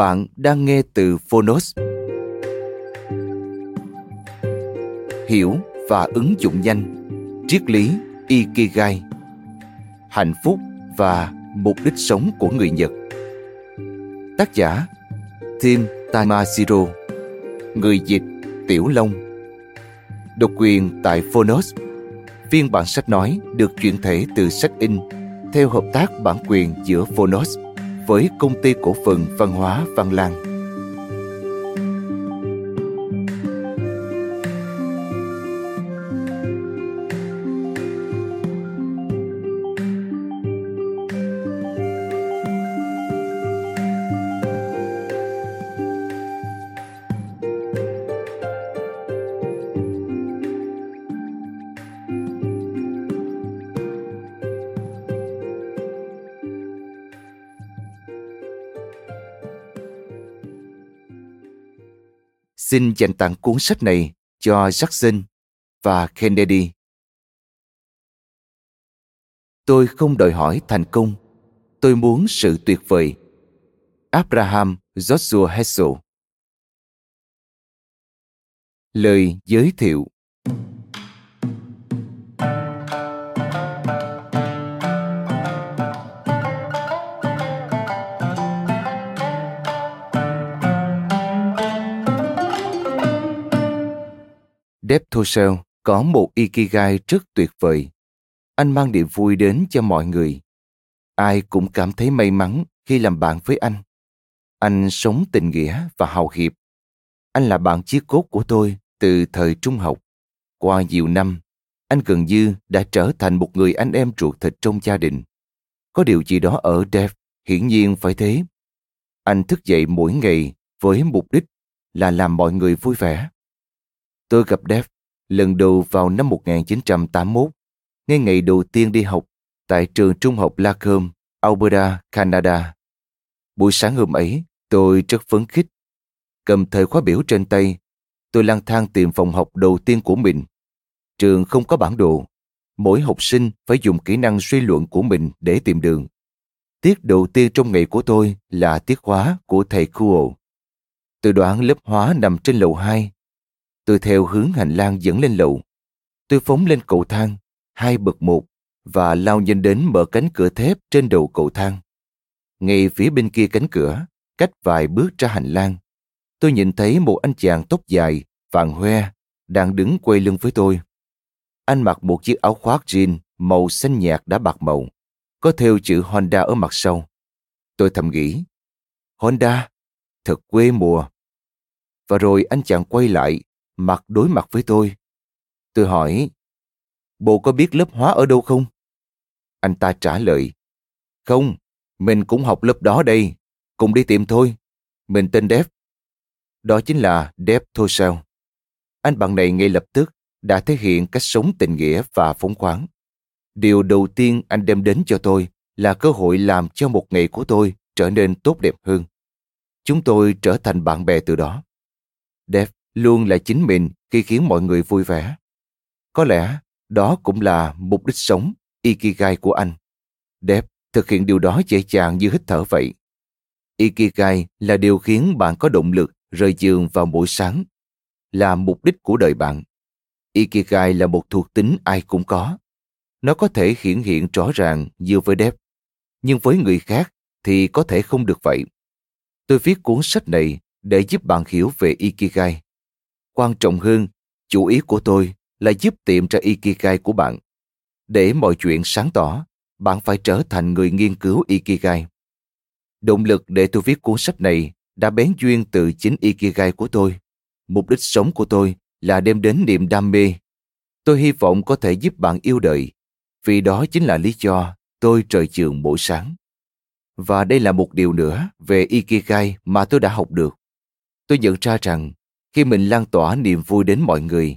Bạn đang nghe từ Phonos. Hiểu và ứng dụng nhanh. Triết lý Ikigai. Hạnh phúc và mục đích sống của người Nhật. Tác giả, Tim Tamashiro. Người dịch Tiểu Long. Độc quyền tại Phonos. Phiên bản sách nói được chuyển thể từ sách in theo hợp tác bản quyền giữa Phonos với công ty cổ phần văn hóa Văn Lang. Xin dành tặng cuốn sách này cho Jackson và Kennedy. Tôi không đòi hỏi thành công, tôi muốn sự tuyệt vời. Abraham Joshua Hessel Lời giới thiệu Deb Tosel có một Ikigai rất tuyệt vời. Anh mang niềm vui đến cho mọi người. Ai cũng cảm thấy may mắn khi làm bạn với anh. Anh sống tình nghĩa và hào hiệp. Anh là bạn chiếc cốt của tôi từ thời trung học. Qua nhiều năm, anh gần như đã trở thành một người anh em ruột thịt trong gia đình. Có điều gì đó ở Dev, hiển nhiên phải thế. Anh thức dậy mỗi ngày với mục đích là làm mọi người vui vẻ. Tôi gặp Dev lần đầu vào năm 1981, ngay ngày đầu tiên đi học tại trường trung học Lacombe, Alberta, Canada. Buổi sáng hôm ấy, tôi rất phấn khích. Cầm thời khóa biểu trên tay, tôi lang thang tìm phòng học đầu tiên của mình. Trường không có bản đồ. Mỗi học sinh phải dùng kỹ năng suy luận của mình để tìm đường. Tiết đầu tiên trong ngày của tôi là tiết hóa của thầy Kuo. Tôi đoán lớp hóa nằm trên lầu 2 Tôi theo hướng hành lang dẫn lên lầu. Tôi phóng lên cầu thang, hai bậc một, và lao nhanh đến mở cánh cửa thép trên đầu cầu thang. Ngay phía bên kia cánh cửa, cách vài bước ra hành lang, tôi nhìn thấy một anh chàng tóc dài, vàng hoe, đang đứng quay lưng với tôi. Anh mặc một chiếc áo khoác jean màu xanh nhạt đã bạc màu, có theo chữ Honda ở mặt sau. Tôi thầm nghĩ, Honda, thật quê mùa. Và rồi anh chàng quay lại, mặt đối mặt với tôi. Tôi hỏi, bộ có biết lớp hóa ở đâu không? Anh ta trả lời, không, mình cũng học lớp đó đây, cùng đi tìm thôi. Mình tên Dev. Đó chính là Dev thôi sao? Anh bạn này ngay lập tức đã thể hiện cách sống tình nghĩa và phóng khoáng. Điều đầu tiên anh đem đến cho tôi là cơ hội làm cho một ngày của tôi trở nên tốt đẹp hơn. Chúng tôi trở thành bạn bè từ đó. Dev luôn là chính mình khi khiến mọi người vui vẻ. Có lẽ đó cũng là mục đích sống, Ikigai của anh. Đẹp, thực hiện điều đó dễ dàng như hít thở vậy. Ikigai là điều khiến bạn có động lực rời giường vào buổi sáng, là mục đích của đời bạn. Ikigai là một thuộc tính ai cũng có. nó có thể hiển hiện rõ ràng như với đẹp, nhưng với người khác thì có thể không được vậy. Tôi viết cuốn sách này để giúp bạn hiểu về Ikigai. Quan trọng hơn, chủ ý của tôi là giúp tìm ra Ikigai của bạn. Để mọi chuyện sáng tỏ, bạn phải trở thành người nghiên cứu Ikigai. Động lực để tôi viết cuốn sách này đã bén duyên từ chính Ikigai của tôi. Mục đích sống của tôi là đem đến niềm đam mê. Tôi hy vọng có thể giúp bạn yêu đời, vì đó chính là lý do tôi trời trường mỗi sáng. Và đây là một điều nữa về Ikigai mà tôi đã học được. Tôi nhận ra rằng khi mình lan tỏa niềm vui đến mọi người,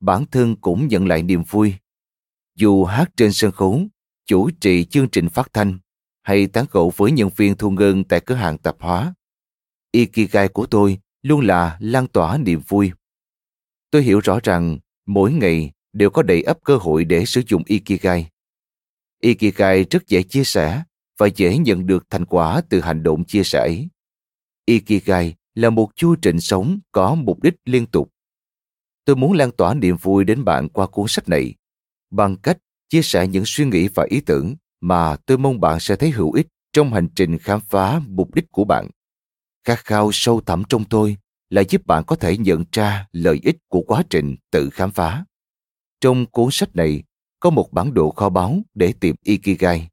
bản thân cũng nhận lại niềm vui. Dù hát trên sân khấu, chủ trì chương trình phát thanh hay tán gẫu với nhân viên thu ngân tại cửa hàng tạp hóa, Ikigai của tôi luôn là lan tỏa niềm vui. Tôi hiểu rõ rằng mỗi ngày đều có đầy ắp cơ hội để sử dụng Ikigai. Ikigai rất dễ chia sẻ và dễ nhận được thành quả từ hành động chia sẻ ấy. Ikigai là một chu trình sống có mục đích liên tục. Tôi muốn lan tỏa niềm vui đến bạn qua cuốn sách này, bằng cách chia sẻ những suy nghĩ và ý tưởng mà tôi mong bạn sẽ thấy hữu ích trong hành trình khám phá mục đích của bạn. Khát khao sâu thẳm trong tôi là giúp bạn có thể nhận ra lợi ích của quá trình tự khám phá. Trong cuốn sách này có một bản đồ kho báu để tìm Ikigai.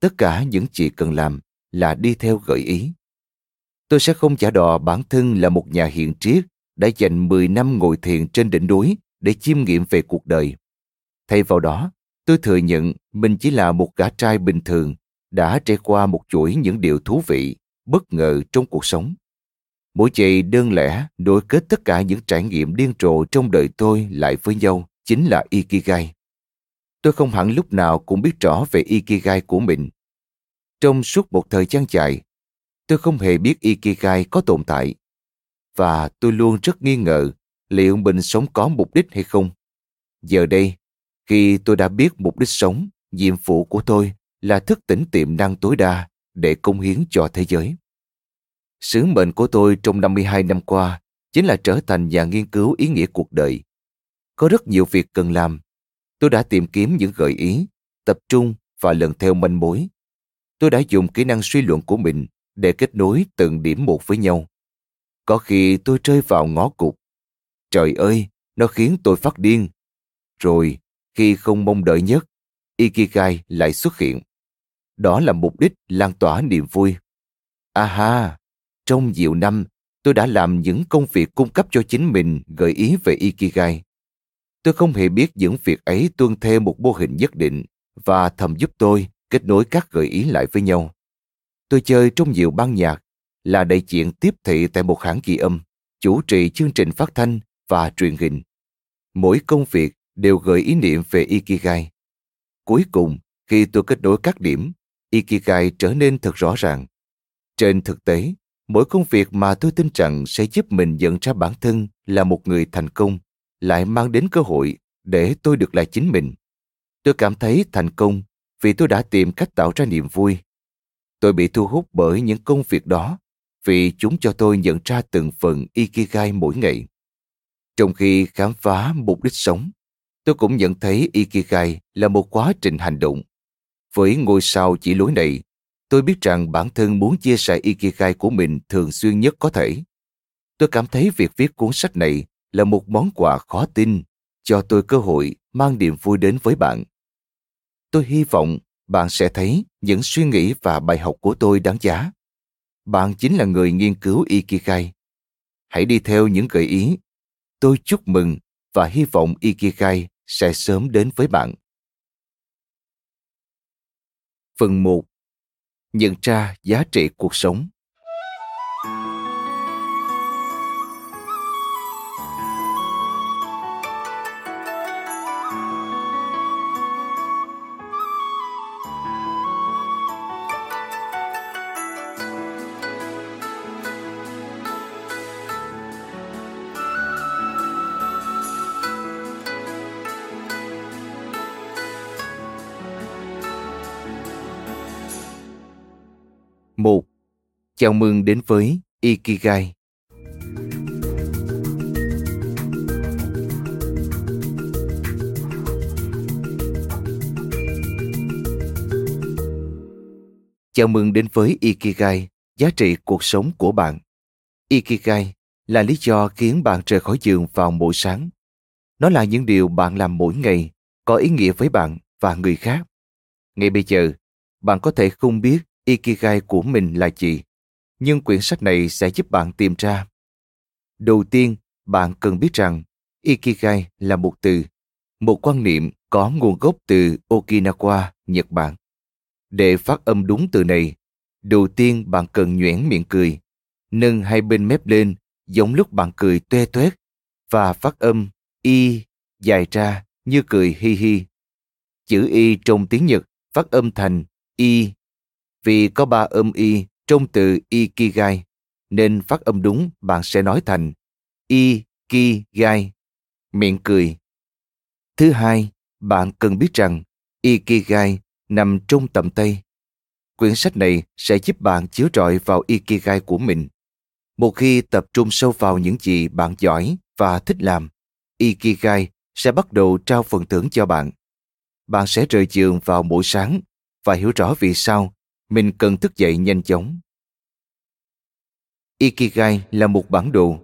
Tất cả những gì cần làm là đi theo gợi ý. Tôi sẽ không giả đò bản thân là một nhà hiện triết đã dành 10 năm ngồi thiền trên đỉnh núi để chiêm nghiệm về cuộc đời. Thay vào đó, tôi thừa nhận mình chỉ là một gã trai bình thường đã trải qua một chuỗi những điều thú vị, bất ngờ trong cuộc sống. Mỗi giây đơn lẻ nối kết tất cả những trải nghiệm điên rồ trong đời tôi lại với nhau chính là Ikigai. Tôi không hẳn lúc nào cũng biết rõ về Ikigai của mình. Trong suốt một thời gian dài, tôi không hề biết Ikigai có tồn tại. Và tôi luôn rất nghi ngờ liệu mình sống có mục đích hay không. Giờ đây, khi tôi đã biết mục đích sống, nhiệm vụ của tôi là thức tỉnh tiềm năng tối đa để cống hiến cho thế giới. Sứ mệnh của tôi trong 52 năm qua chính là trở thành nhà nghiên cứu ý nghĩa cuộc đời. Có rất nhiều việc cần làm. Tôi đã tìm kiếm những gợi ý, tập trung và lần theo manh mối. Tôi đã dùng kỹ năng suy luận của mình để kết nối từng điểm một với nhau. Có khi tôi rơi vào ngõ cụt. Trời ơi, nó khiến tôi phát điên. Rồi, khi không mong đợi nhất, Ikigai lại xuất hiện. Đó là mục đích lan tỏa niềm vui. Aha, trong nhiều năm, tôi đã làm những công việc cung cấp cho chính mình gợi ý về Ikigai. Tôi không hề biết những việc ấy tuân theo một mô hình nhất định và thầm giúp tôi kết nối các gợi ý lại với nhau. Tôi chơi trong nhiều ban nhạc, là đại diện tiếp thị tại một hãng kỳ âm, chủ trì chương trình phát thanh và truyền hình. Mỗi công việc đều gợi ý niệm về Ikigai. Cuối cùng, khi tôi kết nối các điểm, Ikigai trở nên thật rõ ràng. Trên thực tế, mỗi công việc mà tôi tin rằng sẽ giúp mình nhận ra bản thân là một người thành công lại mang đến cơ hội để tôi được là chính mình. Tôi cảm thấy thành công vì tôi đã tìm cách tạo ra niềm vui. Tôi bị thu hút bởi những công việc đó vì chúng cho tôi nhận ra từng phần Ikigai mỗi ngày. Trong khi khám phá mục đích sống, tôi cũng nhận thấy Ikigai là một quá trình hành động. Với ngôi sao chỉ lối này, tôi biết rằng bản thân muốn chia sẻ Ikigai của mình thường xuyên nhất có thể. Tôi cảm thấy việc viết cuốn sách này là một món quà khó tin, cho tôi cơ hội mang niềm vui đến với bạn. Tôi hy vọng bạn sẽ thấy những suy nghĩ và bài học của tôi đáng giá. Bạn chính là người nghiên cứu Ikigai. Hãy đi theo những gợi ý. Tôi chúc mừng và hy vọng Ikigai sẽ sớm đến với bạn. Phần 1. Nhận ra giá trị cuộc sống Chào mừng đến với Ikigai. Chào mừng đến với Ikigai, giá trị cuộc sống của bạn. Ikigai là lý do khiến bạn rời khỏi giường vào mỗi sáng. Nó là những điều bạn làm mỗi ngày có ý nghĩa với bạn và người khác. Ngay bây giờ, bạn có thể không biết Ikigai của mình là gì nhưng quyển sách này sẽ giúp bạn tìm ra. Đầu tiên, bạn cần biết rằng Ikigai là một từ, một quan niệm có nguồn gốc từ Okinawa, Nhật Bản. Để phát âm đúng từ này, đầu tiên bạn cần nhoẻn miệng cười, nâng hai bên mép lên giống lúc bạn cười toe toét và phát âm y dài ra như cười hi hi. Chữ y trong tiếng Nhật phát âm thành y vì có ba âm y trong từ ikigai nên phát âm đúng bạn sẽ nói thành ikigai miệng cười. Thứ hai, bạn cần biết rằng ikigai nằm trong tầm tay. Quyển sách này sẽ giúp bạn chiếu rọi vào ikigai của mình. Một khi tập trung sâu vào những gì bạn giỏi và thích làm, ikigai sẽ bắt đầu trao phần thưởng cho bạn. Bạn sẽ rời giường vào mỗi sáng và hiểu rõ vì sao mình cần thức dậy nhanh chóng. Ikigai là một bản đồ.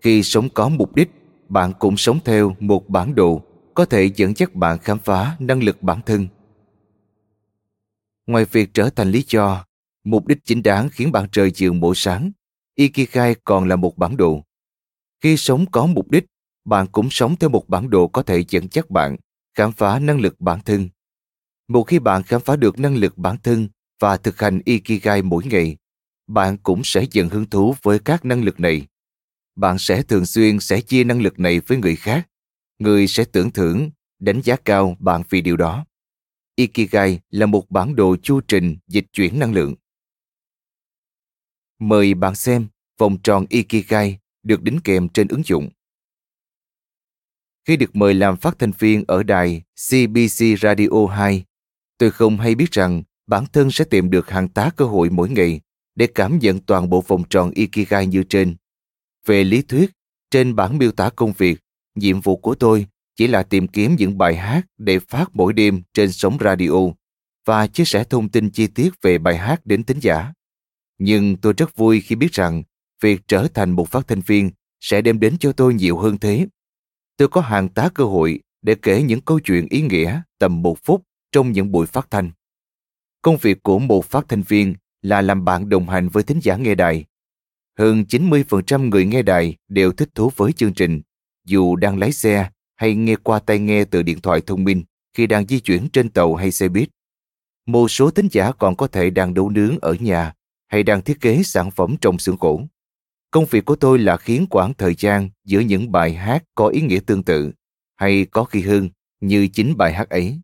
Khi sống có mục đích, bạn cũng sống theo một bản đồ có thể dẫn dắt bạn khám phá năng lực bản thân. Ngoài việc trở thành lý do, mục đích chính đáng khiến bạn trời giường mỗi sáng, Ikigai còn là một bản đồ. Khi sống có mục đích, bạn cũng sống theo một bản đồ có thể dẫn dắt bạn khám phá năng lực bản thân. Một khi bạn khám phá được năng lực bản thân và thực hành Ikigai mỗi ngày, bạn cũng sẽ dần hứng thú với các năng lực này. Bạn sẽ thường xuyên sẽ chia năng lực này với người khác. Người sẽ tưởng thưởng, đánh giá cao bạn vì điều đó. Ikigai là một bản đồ chu trình dịch chuyển năng lượng. Mời bạn xem vòng tròn Ikigai được đính kèm trên ứng dụng. Khi được mời làm phát thanh viên ở đài CBC Radio 2, tôi không hay biết rằng bản thân sẽ tìm được hàng tá cơ hội mỗi ngày để cảm nhận toàn bộ vòng tròn Ikigai như trên. Về lý thuyết, trên bản miêu tả công việc, nhiệm vụ của tôi chỉ là tìm kiếm những bài hát để phát mỗi đêm trên sóng radio và chia sẻ thông tin chi tiết về bài hát đến thính giả. Nhưng tôi rất vui khi biết rằng việc trở thành một phát thanh viên sẽ đem đến cho tôi nhiều hơn thế. Tôi có hàng tá cơ hội để kể những câu chuyện ý nghĩa tầm một phút trong những buổi phát thanh. Công việc của một phát thanh viên là làm bạn đồng hành với thính giả nghe đài. Hơn 90% người nghe đài đều thích thú với chương trình, dù đang lái xe hay nghe qua tai nghe từ điện thoại thông minh khi đang di chuyển trên tàu hay xe buýt. Một số thính giả còn có thể đang nấu nướng ở nhà hay đang thiết kế sản phẩm trong xưởng gỗ. Công việc của tôi là khiến quãng thời gian giữa những bài hát có ý nghĩa tương tự, hay có khi hơn như chính bài hát ấy.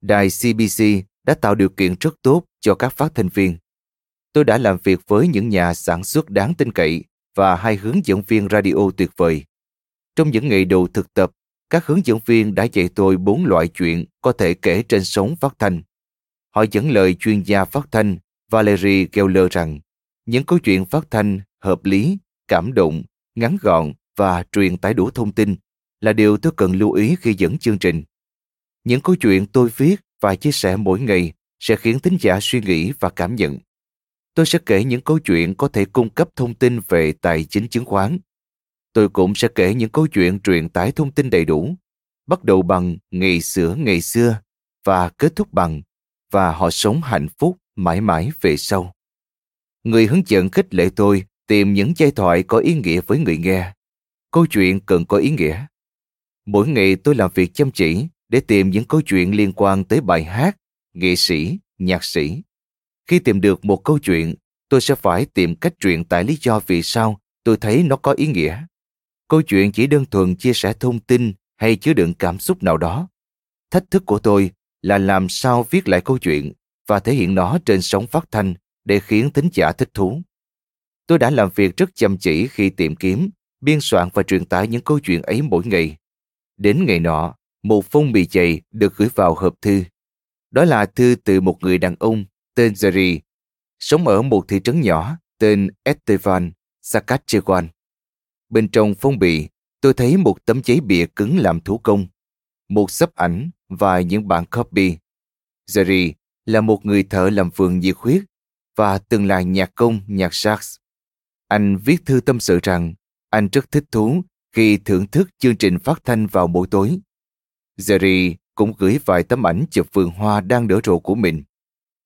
Đài CBC đã tạo điều kiện rất tốt cho các phát thanh viên. Tôi đã làm việc với những nhà sản xuất đáng tin cậy và hai hướng dẫn viên radio tuyệt vời. Trong những ngày đầu thực tập, các hướng dẫn viên đã dạy tôi bốn loại chuyện có thể kể trên sóng phát thanh. Họ dẫn lời chuyên gia phát thanh Valery Geller rằng những câu chuyện phát thanh hợp lý, cảm động, ngắn gọn và truyền tải đủ thông tin là điều tôi cần lưu ý khi dẫn chương trình. Những câu chuyện tôi viết và chia sẻ mỗi ngày sẽ khiến thính giả suy nghĩ và cảm nhận. Tôi sẽ kể những câu chuyện có thể cung cấp thông tin về tài chính chứng khoán. Tôi cũng sẽ kể những câu chuyện truyền tải thông tin đầy đủ, bắt đầu bằng ngày xưa ngày xưa và kết thúc bằng và họ sống hạnh phúc mãi mãi về sau. Người hướng dẫn khích lệ tôi tìm những giai thoại có ý nghĩa với người nghe. Câu chuyện cần có ý nghĩa. Mỗi ngày tôi làm việc chăm chỉ để tìm những câu chuyện liên quan tới bài hát, nghệ sĩ, nhạc sĩ. Khi tìm được một câu chuyện, tôi sẽ phải tìm cách truyền tải lý do vì sao tôi thấy nó có ý nghĩa. Câu chuyện chỉ đơn thuần chia sẻ thông tin hay chứa đựng cảm xúc nào đó. Thách thức của tôi là làm sao viết lại câu chuyện và thể hiện nó trên sóng phát thanh để khiến thính giả thích thú. Tôi đã làm việc rất chăm chỉ khi tìm kiếm, biên soạn và truyền tải những câu chuyện ấy mỗi ngày. Đến ngày nọ, một phong bì dày được gửi vào hộp thư. Đó là thư từ một người đàn ông tên Jerry, sống ở một thị trấn nhỏ tên Estevan, Saskatchewan. Bên trong phong bì, tôi thấy một tấm giấy bìa cứng làm thủ công, một sấp ảnh và những bản copy. Jerry là một người thợ làm vườn nhiệt huyết và từng là nhạc công nhạc sax. Anh viết thư tâm sự rằng anh rất thích thú khi thưởng thức chương trình phát thanh vào buổi tối. Jerry cũng gửi vài tấm ảnh chụp vườn hoa đang nở rộ của mình.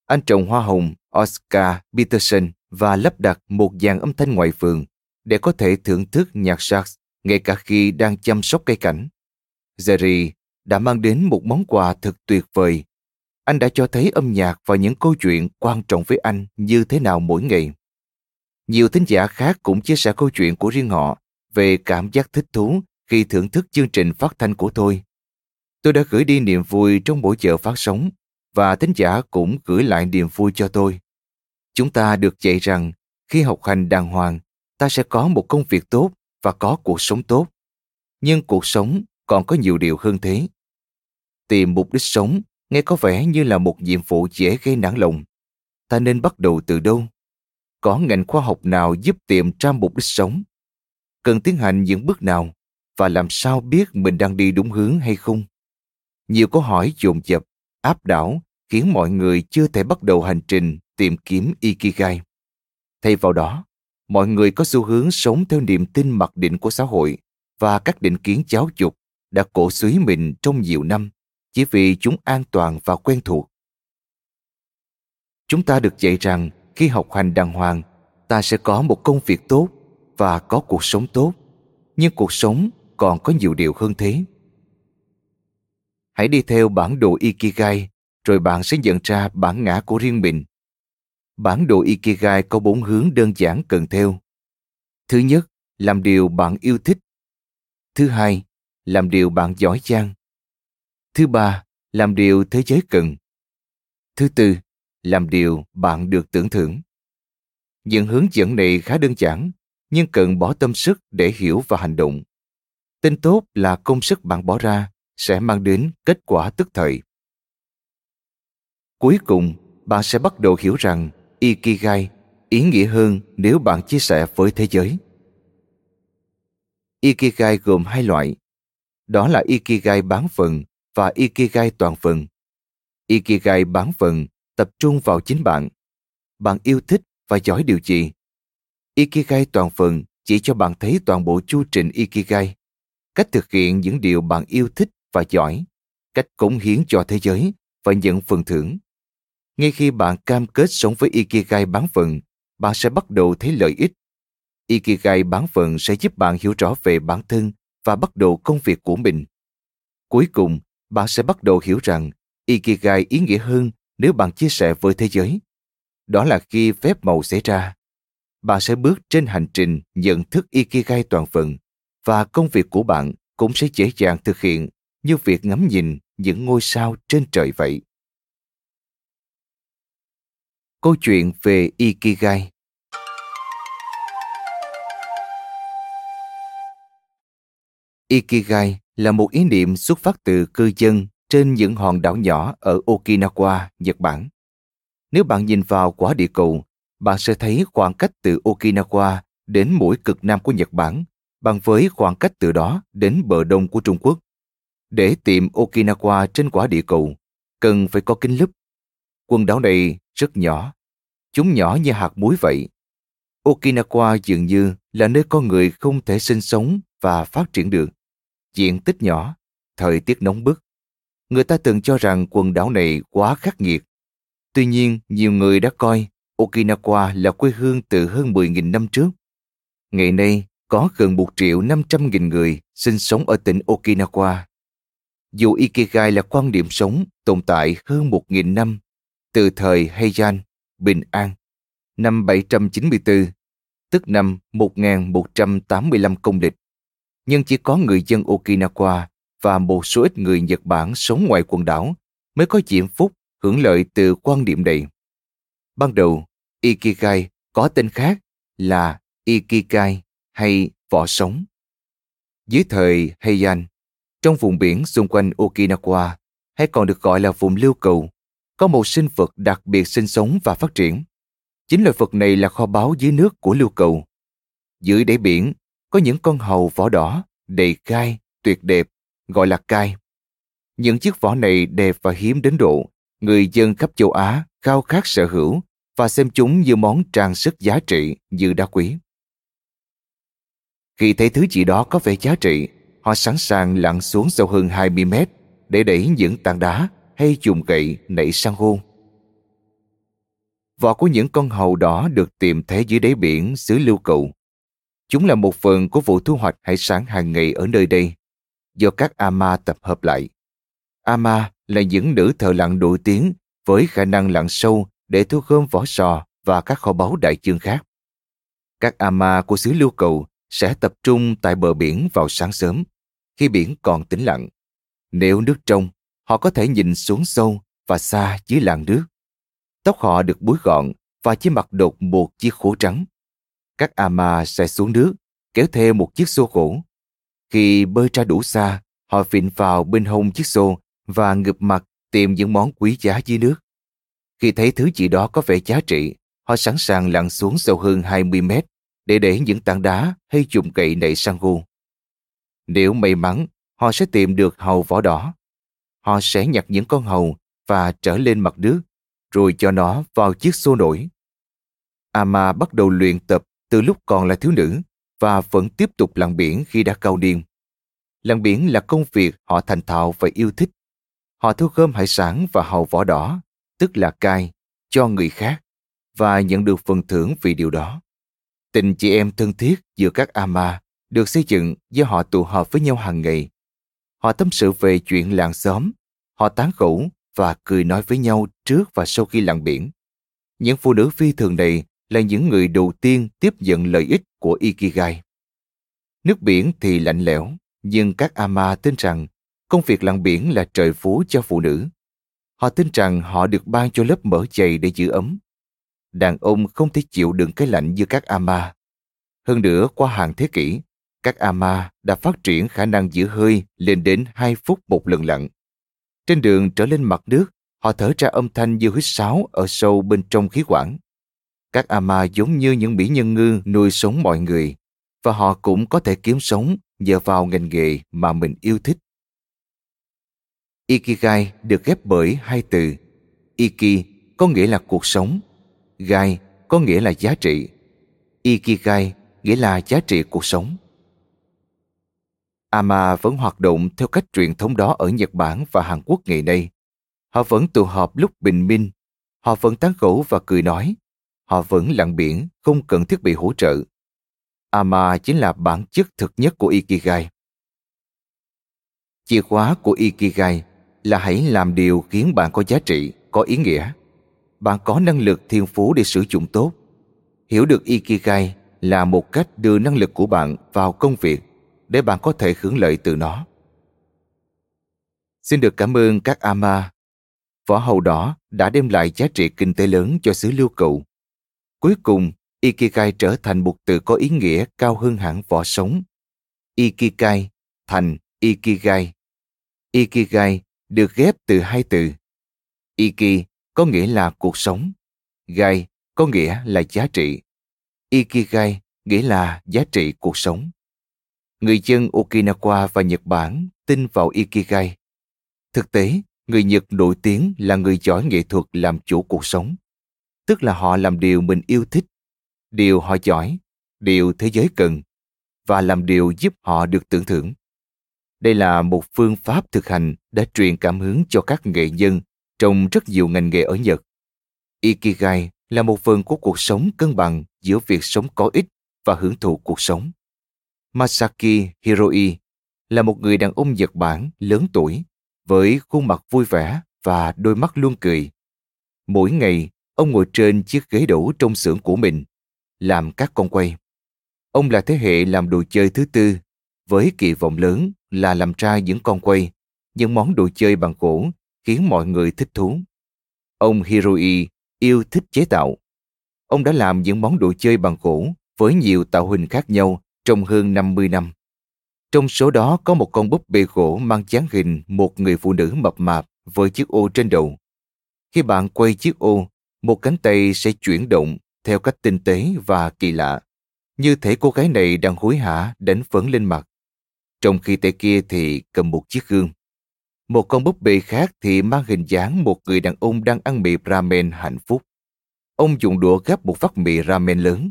Anh trồng hoa hồng, Oscar Peterson và lắp đặt một dàn âm thanh ngoài vườn để có thể thưởng thức nhạc sax ngay cả khi đang chăm sóc cây cảnh. Jerry đã mang đến một món quà thật tuyệt vời. Anh đã cho thấy âm nhạc và những câu chuyện quan trọng với anh như thế nào mỗi ngày. Nhiều thính giả khác cũng chia sẻ câu chuyện của riêng họ về cảm giác thích thú khi thưởng thức chương trình phát thanh của tôi. Tôi đã gửi đi niềm vui trong buổi chợ phát sóng và thính giả cũng gửi lại niềm vui cho tôi. Chúng ta được dạy rằng khi học hành đàng hoàng, ta sẽ có một công việc tốt và có cuộc sống tốt. Nhưng cuộc sống còn có nhiều điều hơn thế. Tìm mục đích sống nghe có vẻ như là một nhiệm vụ dễ gây nản lòng. Ta nên bắt đầu từ đâu? Có ngành khoa học nào giúp tìm ra mục đích sống? Cần tiến hành những bước nào? Và làm sao biết mình đang đi đúng hướng hay không? Nhiều câu hỏi dồn dập, áp đảo khiến mọi người chưa thể bắt đầu hành trình tìm kiếm Ikigai. Thay vào đó, mọi người có xu hướng sống theo niềm tin mặc định của xã hội và các định kiến giáo dục đã cổ suý mình trong nhiều năm chỉ vì chúng an toàn và quen thuộc. Chúng ta được dạy rằng khi học hành đàng hoàng, ta sẽ có một công việc tốt và có cuộc sống tốt. Nhưng cuộc sống còn có nhiều điều hơn thế. Hãy đi theo bản đồ Ikigai, rồi bạn sẽ nhận ra bản ngã của riêng mình. Bản đồ Ikigai có bốn hướng đơn giản cần theo. Thứ nhất, làm điều bạn yêu thích. Thứ hai, làm điều bạn giỏi giang. Thứ ba, làm điều thế giới cần. Thứ tư, làm điều bạn được tưởng thưởng. Những hướng dẫn này khá đơn giản, nhưng cần bỏ tâm sức để hiểu và hành động. Tin tốt là công sức bạn bỏ ra sẽ mang đến kết quả tức thời. Cuối cùng, bạn sẽ bắt đầu hiểu rằng Ikigai ý nghĩa hơn nếu bạn chia sẻ với thế giới. Ikigai gồm hai loại. Đó là Ikigai bán phần và Ikigai toàn phần. Ikigai bán phần tập trung vào chính bạn. Bạn yêu thích và giỏi điều gì? Ikigai toàn phần chỉ cho bạn thấy toàn bộ chu trình Ikigai, cách thực hiện những điều bạn yêu thích và giỏi, cách cống hiến cho thế giới và nhận phần thưởng. Ngay khi bạn cam kết sống với Ikigai bán phần, bạn sẽ bắt đầu thấy lợi ích. Ikigai bán phần sẽ giúp bạn hiểu rõ về bản thân và bắt đầu công việc của mình. Cuối cùng, bạn sẽ bắt đầu hiểu rằng Ikigai ý nghĩa hơn nếu bạn chia sẻ với thế giới. Đó là khi phép màu xảy ra. Bạn sẽ bước trên hành trình nhận thức Ikigai toàn phần và công việc của bạn cũng sẽ dễ dàng thực hiện như việc ngắm nhìn những ngôi sao trên trời vậy. Câu chuyện về Ikigai Ikigai là một ý niệm xuất phát từ cư dân trên những hòn đảo nhỏ ở Okinawa, Nhật Bản. Nếu bạn nhìn vào quả địa cầu, bạn sẽ thấy khoảng cách từ Okinawa đến mũi cực nam của Nhật Bản bằng với khoảng cách từ đó đến bờ đông của Trung Quốc. Để tìm Okinawa trên quả địa cầu, cần phải có kính lúp. Quần đảo này rất nhỏ. Chúng nhỏ như hạt muối vậy. Okinawa dường như là nơi con người không thể sinh sống và phát triển được. Diện tích nhỏ, thời tiết nóng bức. Người ta từng cho rằng quần đảo này quá khắc nghiệt. Tuy nhiên, nhiều người đã coi Okinawa là quê hương từ hơn 10.000 năm trước. Ngày nay, có gần 1 triệu 500 nghìn người sinh sống ở tỉnh Okinawa. Dù Ikigai là quan điểm sống tồn tại hơn 1.000 năm, từ thời Heian, Bình An, năm 794, tức năm 1185 công lịch nhưng chỉ có người dân Okinawa và một số ít người Nhật Bản sống ngoài quần đảo mới có diễm phúc hưởng lợi từ quan điểm này. Ban đầu, Ikigai có tên khác là Ikigai hay vỏ sống. Dưới thời Heian, trong vùng biển xung quanh Okinawa, hay còn được gọi là vùng lưu cầu, có một sinh vật đặc biệt sinh sống và phát triển. Chính loài vật này là kho báu dưới nước của lưu cầu. Dưới đáy biển có những con hầu vỏ đỏ, đầy gai, tuyệt đẹp, gọi là cai. Những chiếc vỏ này đẹp và hiếm đến độ người dân khắp châu Á khao khát sở hữu và xem chúng như món trang sức giá trị như đá quý. Khi thấy thứ gì đó có vẻ giá trị, họ sẵn sàng lặn xuống sâu hơn 20 mét để đẩy những tảng đá hay chùm gậy nảy sang hô. Vỏ của những con hầu đỏ được tìm thấy dưới đáy biển xứ lưu cựu. Chúng là một phần của vụ thu hoạch hải sản hàng ngày ở nơi đây, do các ama tập hợp lại. Ama là những nữ thợ lặn nổi tiếng với khả năng lặn sâu để thu gom vỏ sò và các kho báu đại dương khác. Các ama của xứ lưu cầu sẽ tập trung tại bờ biển vào sáng sớm, khi biển còn tĩnh lặng. Nếu nước trong, họ có thể nhìn xuống sâu và xa dưới làn nước. Tóc họ được búi gọn và chỉ mặc đột một chiếc khố trắng. Các ama sẽ xuống nước, kéo theo một chiếc xô gỗ. Khi bơi ra đủ xa, họ vịn vào bên hông chiếc xô và ngập mặt tìm những món quý giá dưới nước. Khi thấy thứ gì đó có vẻ giá trị, họ sẵn sàng lặn xuống sâu hơn 20 mét để để những tảng đá hay chùm cậy nảy sang hô. Nếu may mắn, họ sẽ tìm được hầu vỏ đỏ. Họ sẽ nhặt những con hầu và trở lên mặt nước, rồi cho nó vào chiếc xô nổi. Ama bắt đầu luyện tập từ lúc còn là thiếu nữ và vẫn tiếp tục lặn biển khi đã cao niên. Lặn biển là công việc họ thành thạo và yêu thích. Họ thu gom hải sản và hầu vỏ đỏ, tức là cai, cho người khác và nhận được phần thưởng vì điều đó. Tình chị em thân thiết giữa các ama được xây dựng do họ tụ họp với nhau hàng ngày. Họ tâm sự về chuyện làng xóm, họ tán gẫu và cười nói với nhau trước và sau khi lặn biển. Những phụ nữ phi thường này là những người đầu tiên tiếp nhận lợi ích của Ikigai. Nước biển thì lạnh lẽo, nhưng các ama tin rằng công việc lặn biển là trời phú cho phụ nữ. Họ tin rằng họ được ban cho lớp mỡ dày để giữ ấm. Đàn ông không thể chịu đựng cái lạnh như các ama. Hơn nữa, qua hàng thế kỷ, các ama đã phát triển khả năng giữ hơi lên đến 2 phút một lần lặn. Trên đường trở lên mặt nước, họ thở ra âm thanh như hít sáo ở sâu bên trong khí quản. Các ama giống như những mỹ nhân ngư nuôi sống mọi người, và họ cũng có thể kiếm sống nhờ vào ngành nghề mà mình yêu thích. Ikigai được ghép bởi hai từ. Iki có nghĩa là cuộc sống, Gai có nghĩa là giá trị. Ikigai nghĩa là giá trị cuộc sống. Ama vẫn hoạt động theo cách truyền thống đó ở Nhật Bản và Hàn Quốc ngày nay. Họ vẫn tụ họp lúc bình minh, họ vẫn tán gẫu và cười nói, họ vẫn lặn biển không cần thiết bị hỗ trợ. Ama chính là bản chất thực nhất của Ikigai. Chìa khóa của Ikigai là hãy làm điều khiến bạn có giá trị, có ý nghĩa. Bạn có năng lực thiên phú để sử dụng tốt. Hiểu được Ikigai là một cách đưa năng lực của bạn vào công việc để bạn có thể hưởng lợi từ nó. Xin được cảm ơn các ama. vỏ hầu đỏ đã đem lại giá trị kinh tế lớn cho xứ lưu cựu. Cuối cùng, Ikigai trở thành một từ có ý nghĩa cao hơn hẳn vỏ sống. Ikigai thành Ikigai. Ikigai được ghép từ hai từ. Iki có nghĩa là cuộc sống. Gai có nghĩa là giá trị. Ikigai nghĩa là giá trị cuộc sống. Người dân Okinawa và Nhật Bản tin vào Ikigai. Thực tế, người Nhật nổi tiếng là người giỏi nghệ thuật làm chủ cuộc sống. Tức là họ làm điều mình yêu thích, điều họ giỏi, điều thế giới cần, và làm điều giúp họ được tưởng thưởng. Đây là một phương pháp thực hành đã truyền cảm hứng cho các nghệ nhân trong rất nhiều ngành nghề ở Nhật. Ikigai là một phần của cuộc sống cân bằng giữa việc sống có ích và hưởng thụ cuộc sống. Masaki Hiroi là một người đàn ông Nhật Bản lớn tuổi với khuôn mặt vui vẻ và đôi mắt luôn cười. Mỗi ngày, ông ngồi trên chiếc ghế đổ trong xưởng của mình, làm các con quay. Ông là thế hệ làm đồ chơi thứ tư, với kỳ vọng lớn là làm ra những con quay, những món đồ chơi bằng gỗ khiến mọi người thích thú. Ông Hiroi yêu thích chế tạo. Ông đã làm những món đồ chơi bằng gỗ với nhiều tạo hình khác nhau trong hơn 50 năm. Trong số đó có một con búp bê gỗ mang dáng hình một người phụ nữ mập mạp với chiếc ô trên đầu. Khi bạn quay chiếc ô, một cánh tay sẽ chuyển động theo cách tinh tế và kỳ lạ, như thể cô gái này đang hối hả đánh phấn lên mặt, trong khi tay kia thì cầm một chiếc gương. Một con búp bê khác thì mang hình dáng một người đàn ông đang ăn mì ramen hạnh phúc. Ông dùng đũa gắp một vắt mì ramen lớn.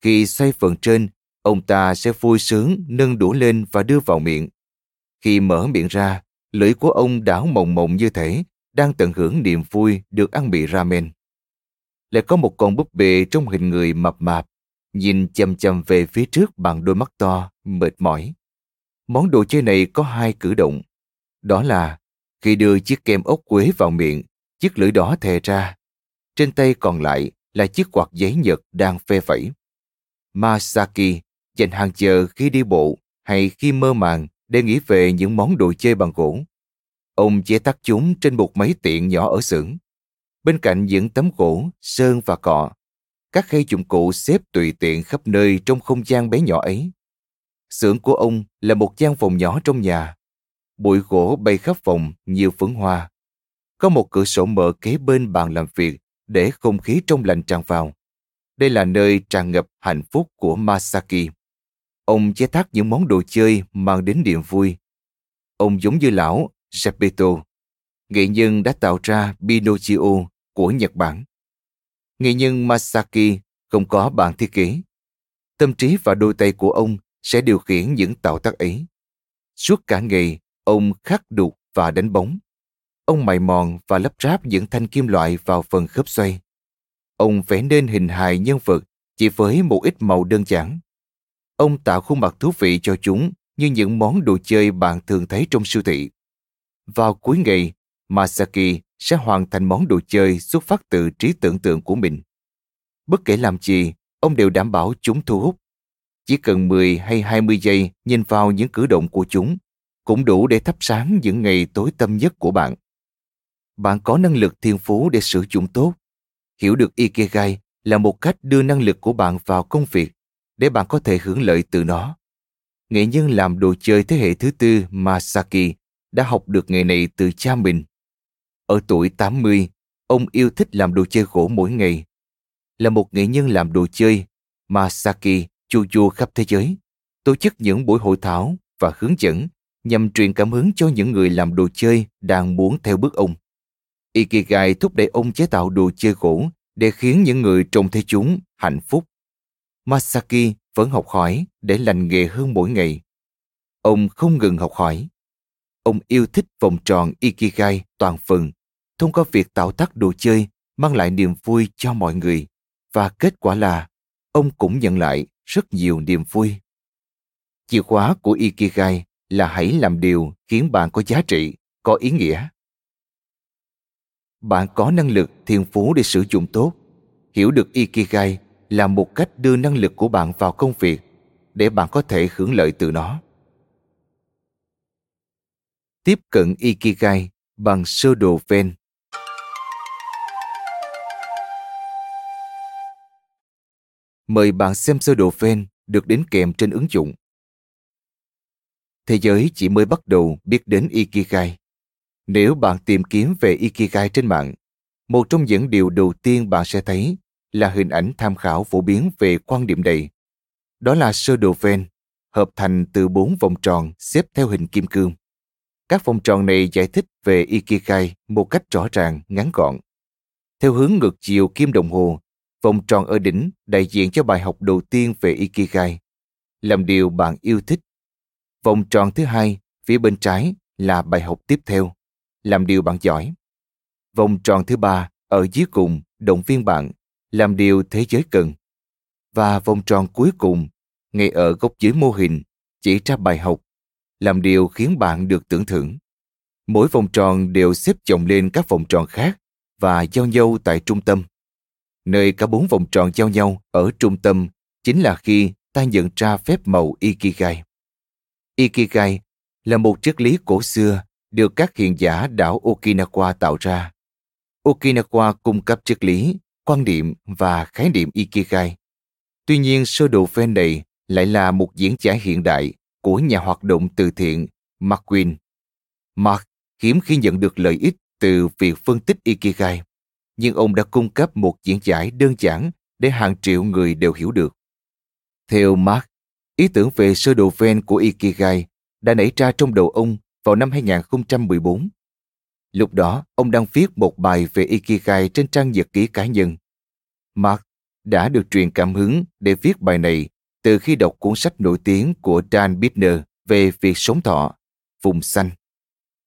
Khi xoay phần trên, ông ta sẽ vui sướng nâng đũa lên và đưa vào miệng. Khi mở miệng ra, lưỡi của ông đảo mộng mộng như thể đang tận hưởng niềm vui được ăn mì ramen. Lại có một con búp bê trong hình người mập mạp, nhìn chầm chầm về phía trước bằng đôi mắt to, mệt mỏi. Món đồ chơi này có hai cử động. Đó là khi đưa chiếc kem ốc quế vào miệng, chiếc lưỡi đỏ thè ra. Trên tay còn lại là chiếc quạt giấy nhật đang phê phẩy. Masaki dành hàng giờ khi đi bộ hay khi mơ màng để nghĩ về những món đồ chơi bằng gỗ. Ông chế tác chúng trên một máy tiện nhỏ ở xưởng. Bên cạnh những tấm gỗ, sơn và cọ, các khay dụng cụ xếp tùy tiện khắp nơi trong không gian bé nhỏ ấy. Xưởng của ông là một gian phòng nhỏ trong nhà. Bụi gỗ bay khắp phòng nhiều phấn hoa. Có một cửa sổ mở kế bên bàn làm việc để không khí trong lành tràn vào. Đây là nơi tràn ngập hạnh phúc của Masaki. Ông chế tác những món đồ chơi mang đến niềm vui. Ông giống như lão Geppetto, nghệ nhân đã tạo ra Pinocchio của Nhật Bản. Nghệ nhân Masaki không có bản thiết kế. Tâm trí và đôi tay của ông sẽ điều khiển những tạo tác ấy. Suốt cả ngày, ông khắc đục và đánh bóng. Ông mài mòn và lắp ráp những thanh kim loại vào phần khớp xoay. Ông vẽ nên hình hài nhân vật chỉ với một ít màu đơn giản. Ông tạo khuôn mặt thú vị cho chúng như những món đồ chơi bạn thường thấy trong siêu thị. Vào cuối ngày, Masaki sẽ hoàn thành món đồ chơi xuất phát từ trí tưởng tượng của mình. Bất kể làm gì, ông đều đảm bảo chúng thu hút. Chỉ cần 10 hay 20 giây nhìn vào những cử động của chúng, cũng đủ để thắp sáng những ngày tối tâm nhất của bạn. Bạn có năng lực thiên phú để sử dụng tốt. Hiểu được Ikigai là một cách đưa năng lực của bạn vào công việc để bạn có thể hưởng lợi từ nó. Nghệ nhân làm đồ chơi thế hệ thứ tư Masaki đã học được nghề này từ cha mình. Ở tuổi 80, ông yêu thích làm đồ chơi gỗ mỗi ngày. Là một nghệ nhân làm đồ chơi, Masaki chu du khắp thế giới, tổ chức những buổi hội thảo và hướng dẫn nhằm truyền cảm hứng cho những người làm đồ chơi đang muốn theo bước ông. Ikigai thúc đẩy ông chế tạo đồ chơi gỗ để khiến những người trông thấy chúng hạnh phúc. Masaki vẫn học hỏi để lành nghề hơn mỗi ngày. Ông không ngừng học hỏi. Ông yêu thích vòng tròn Ikigai toàn phần thông qua việc tạo tác đồ chơi mang lại niềm vui cho mọi người và kết quả là ông cũng nhận lại rất nhiều niềm vui. Chìa khóa của Ikigai là hãy làm điều khiến bạn có giá trị, có ý nghĩa. Bạn có năng lực thiên phú để sử dụng tốt. Hiểu được Ikigai là một cách đưa năng lực của bạn vào công việc để bạn có thể hưởng lợi từ nó. Tiếp cận Ikigai bằng sơ đồ Venn Mời bạn xem sơ đồ Venn được đến kèm trên ứng dụng. Thế giới chỉ mới bắt đầu biết đến Ikigai. Nếu bạn tìm kiếm về Ikigai trên mạng, một trong những điều đầu tiên bạn sẽ thấy là hình ảnh tham khảo phổ biến về quan điểm này. Đó là sơ đồ Venn, hợp thành từ bốn vòng tròn xếp theo hình kim cương. Các vòng tròn này giải thích về Ikigai một cách rõ ràng, ngắn gọn. Theo hướng ngược chiều kim đồng hồ, vòng tròn ở đỉnh đại diện cho bài học đầu tiên về Ikigai, làm điều bạn yêu thích. Vòng tròn thứ hai, phía bên trái là bài học tiếp theo, làm điều bạn giỏi. Vòng tròn thứ ba, ở dưới cùng, động viên bạn, làm điều thế giới cần. Và vòng tròn cuối cùng, ngay ở góc dưới mô hình, chỉ ra bài học, làm điều khiến bạn được tưởng thưởng. Mỗi vòng tròn đều xếp chồng lên các vòng tròn khác và giao nhau tại trung tâm. Nơi cả bốn vòng tròn giao nhau ở trung tâm chính là khi ta nhận ra phép màu Ikigai. Ikigai là một triết lý cổ xưa được các hiện giả đảo Okinawa tạo ra. Okinawa cung cấp triết lý quan điểm và khái niệm Ikigai. Tuy nhiên, sơ đồ ven này lại là một diễn giải hiện đại của nhà hoạt động từ thiện Mark Quinn. Mark hiếm khi nhận được lợi ích từ việc phân tích Ikigai, nhưng ông đã cung cấp một diễn giải đơn giản để hàng triệu người đều hiểu được. Theo Mark, ý tưởng về sơ đồ ven của Ikigai đã nảy ra trong đầu ông vào năm 2014. Lúc đó, ông đang viết một bài về Ikigai trên trang nhật ký cá nhân. Mark đã được truyền cảm hứng để viết bài này từ khi đọc cuốn sách nổi tiếng của Dan Bittner về việc sống thọ, vùng xanh.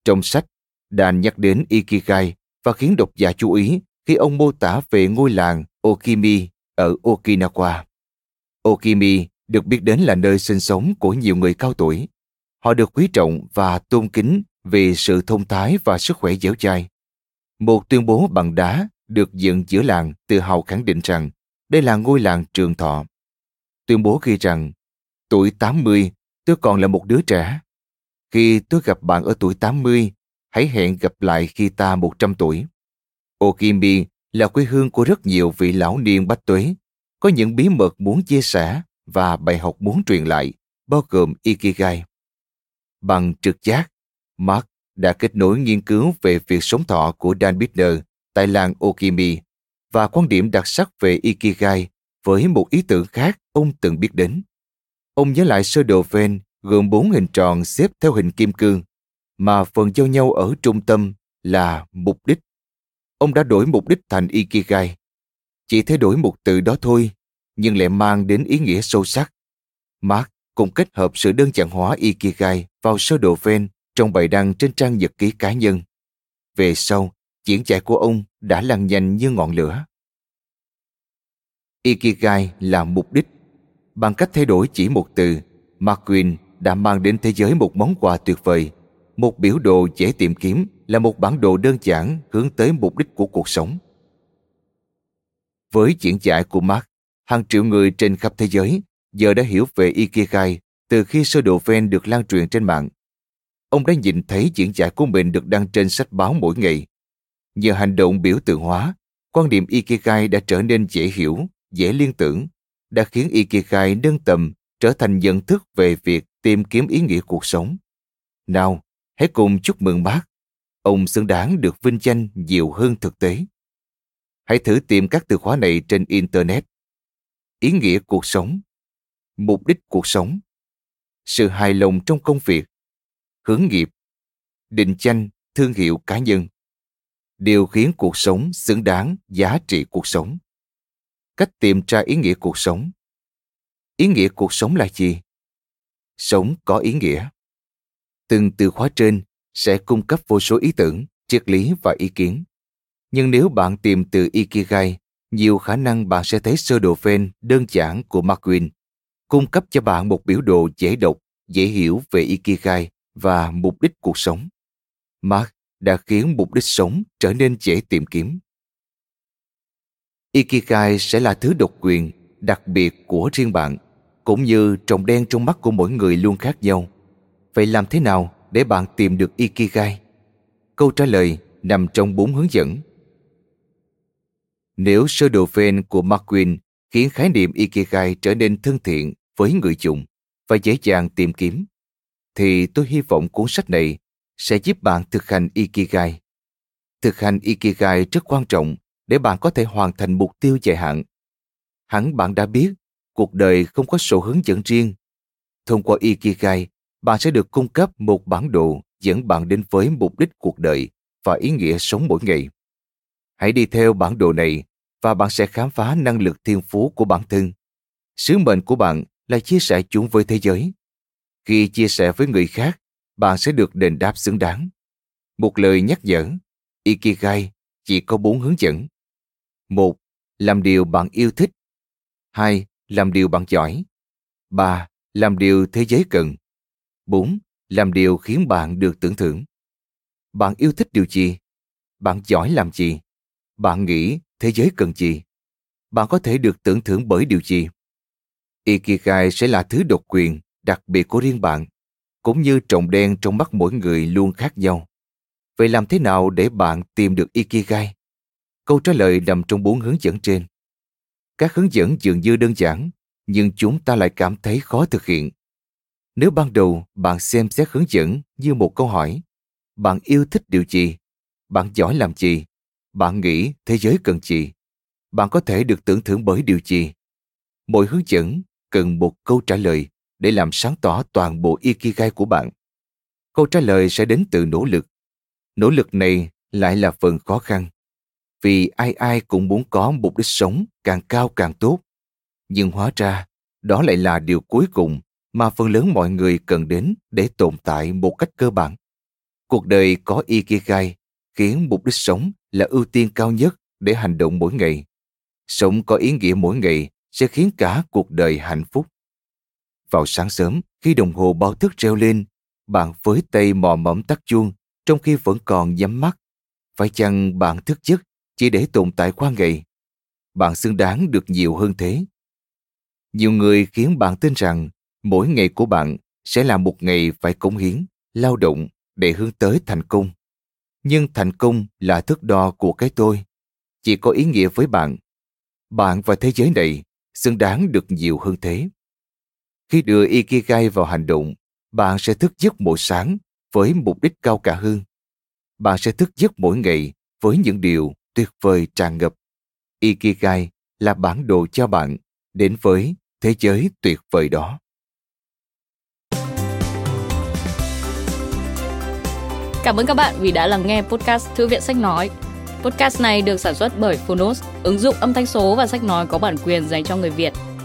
Trong sách, Dan nhắc đến Ikigai và khiến độc giả chú ý khi ông mô tả về ngôi làng Okimi ở Okinawa. Okimi được biết đến là nơi sinh sống của nhiều người cao tuổi. Họ được quý trọng và tôn kính vì sự thông thái và sức khỏe dẻo dai. Một tuyên bố bằng đá được dựng giữa làng tự hào khẳng định rằng đây là ngôi làng trường thọ. Tuyên bố ghi rằng, tuổi 80, tôi còn là một đứa trẻ. Khi tôi gặp bạn ở tuổi 80, hãy hẹn gặp lại khi ta 100 tuổi. Okimi là quê hương của rất nhiều vị lão niên bách tuế, có những bí mật muốn chia sẻ và bài học muốn truyền lại, bao gồm Ikigai. Bằng trực giác, Mark đã kết nối nghiên cứu về việc sống thọ của Dan Bittner tại làng Okimi và quan điểm đặc sắc về Ikigai với một ý tưởng khác ông từng biết đến. Ông nhớ lại sơ đồ Venn gồm bốn hình tròn xếp theo hình kim cương, mà phần giao nhau ở trung tâm là mục đích. Ông đã đổi mục đích thành Ikigai. Chỉ thay đổi một từ đó thôi, nhưng lại mang đến ý nghĩa sâu sắc. Mark cũng kết hợp sự đơn giản hóa Ikigai vào sơ đồ Venn trong bài đăng trên trang nhật ký cá nhân. Về sau, diễn giải của ông đã lan nhanh như ngọn lửa. Ikigai là mục đích. Bằng cách thay đổi chỉ một từ, McQueen đã mang đến thế giới một món quà tuyệt vời. Một biểu đồ dễ tìm kiếm là một bản đồ đơn giản hướng tới mục đích của cuộc sống. Với diễn giải của Mark, hàng triệu người trên khắp thế giới giờ đã hiểu về Ikigai từ khi sơ đồ Venn được lan truyền trên mạng. Ông đã nhìn thấy diễn giải của mình được đăng trên sách báo mỗi ngày. Nhờ hành động biểu tượng hóa, quan điểm Ikigai đã trở nên dễ hiểu, dễ liên tưởng, đã khiến Ikigai nâng tầm trở thành nhận thức về việc tìm kiếm ý nghĩa cuộc sống. Nào, hãy cùng chúc mừng bác. Ông xứng đáng được vinh danh nhiều hơn thực tế. Hãy thử tìm các từ khóa này trên Internet. Ý nghĩa cuộc sống, mục đích cuộc sống, sự hài lòng trong công việc, hướng nghiệp, định danh, thương hiệu cá nhân, điều khiến cuộc sống xứng đáng giá trị cuộc sống. Cách tìm ra ý nghĩa cuộc sống. Ý nghĩa cuộc sống là gì? Sống có ý nghĩa. Từng từ khóa trên sẽ cung cấp vô số ý tưởng, triết lý và ý kiến. Nhưng nếu bạn tìm từ Ikigai, nhiều khả năng bạn sẽ thấy sơ đồ phên đơn giản của McQueen, cung cấp cho bạn một biểu đồ dễ đọc, dễ hiểu về Ikigai và mục đích cuộc sống. Mark đã khiến mục đích sống trở nên dễ tìm kiếm. Ikigai sẽ là thứ độc quyền, đặc biệt của riêng bạn, cũng như trồng đen trong mắt của mỗi người luôn khác nhau. Vậy làm thế nào để bạn tìm được Ikigai? Câu trả lời nằm trong bốn hướng dẫn. Nếu sơ đồ Venn của McQueen khiến khái niệm Ikigai trở nên thân thiện với người dùng và dễ dàng tìm kiếm, thì tôi hy vọng cuốn sách này sẽ giúp bạn thực hành Ikigai. Thực hành Ikigai rất quan trọng để bạn có thể hoàn thành mục tiêu dài hạn. Hẳn bạn đã biết, cuộc đời không có sổ hướng dẫn riêng. Thông qua Ikigai, bạn sẽ được cung cấp một bản đồ dẫn bạn đến với mục đích cuộc đời và ý nghĩa sống mỗi ngày. Hãy đi theo bản đồ này và bạn sẽ khám phá năng lực thiên phú của bản thân. Sứ mệnh của bạn là chia sẻ chúng với thế giới. Khi chia sẻ với người khác, bạn sẽ được đền đáp xứng đáng. Một lời nhắc nhở, Ikigai chỉ có bốn hướng dẫn. một Làm điều bạn yêu thích. hai Làm điều bạn giỏi. ba Làm điều thế giới cần. bốn Làm điều khiến bạn được tưởng thưởng. Bạn yêu thích điều gì? Bạn giỏi làm gì? Bạn nghĩ thế giới cần gì? Bạn có thể được tưởng thưởng bởi điều gì? Ikigai sẽ là thứ độc quyền, đặc biệt của riêng bạn, cũng như trồng đen trong mắt mỗi người luôn khác nhau. Vậy làm thế nào để bạn tìm được Ikigai? Câu trả lời nằm trong bốn hướng dẫn trên. Các hướng dẫn dường như đơn giản, nhưng chúng ta lại cảm thấy khó thực hiện. Nếu ban đầu bạn xem xét hướng dẫn như một câu hỏi, bạn yêu thích điều gì? Bạn giỏi làm gì? Bạn nghĩ thế giới cần gì? Bạn có thể được tưởng thưởng bởi điều gì? Mỗi hướng dẫn cần một câu trả lời để làm sáng tỏ toàn bộ Ikigai của bạn. câu trả lời sẽ đến từ nỗ lực. Nỗ lực này lại là phần khó khăn. Vì ai ai cũng muốn có mục đích sống càng cao càng tốt. Nhưng hóa ra, đó lại là điều cuối cùng mà phần lớn mọi người cần đến để tồn tại một cách cơ bản. Cuộc đời có Ikigai khiến mục đích sống là ưu tiên cao nhất để hành động mỗi ngày. Sống có ý nghĩa mỗi ngày sẽ khiến cả cuộc đời hạnh phúc. Vào sáng sớm, khi đồng hồ báo thức reo lên, bạn với tay mò mẫm tắt chuông trong khi vẫn còn nhắm mắt. Phải chăng bạn thức giấc chỉ để tồn tại qua ngày? Bạn xứng đáng được nhiều hơn thế. Nhiều người khiến bạn tin rằng mỗi ngày của bạn sẽ là một ngày phải cống hiến, lao động để hướng tới thành công. Nhưng thành công là thước đo của cái tôi, chỉ có ý nghĩa với bạn. Bạn và thế giới này xứng đáng được nhiều hơn thế. Khi đưa Ikigai vào hành động, bạn sẽ thức giấc mỗi sáng với mục đích cao cả hơn. Bạn sẽ thức giấc mỗi ngày với những điều tuyệt vời tràn ngập. Ikigai là bản đồ cho bạn đến với thế giới tuyệt vời đó. Cảm ơn các bạn vì đã lắng nghe podcast Thư viện Sách Nói. Podcast này được sản xuất bởi Phonos, ứng dụng âm thanh số và sách nói có bản quyền dành cho người Việt.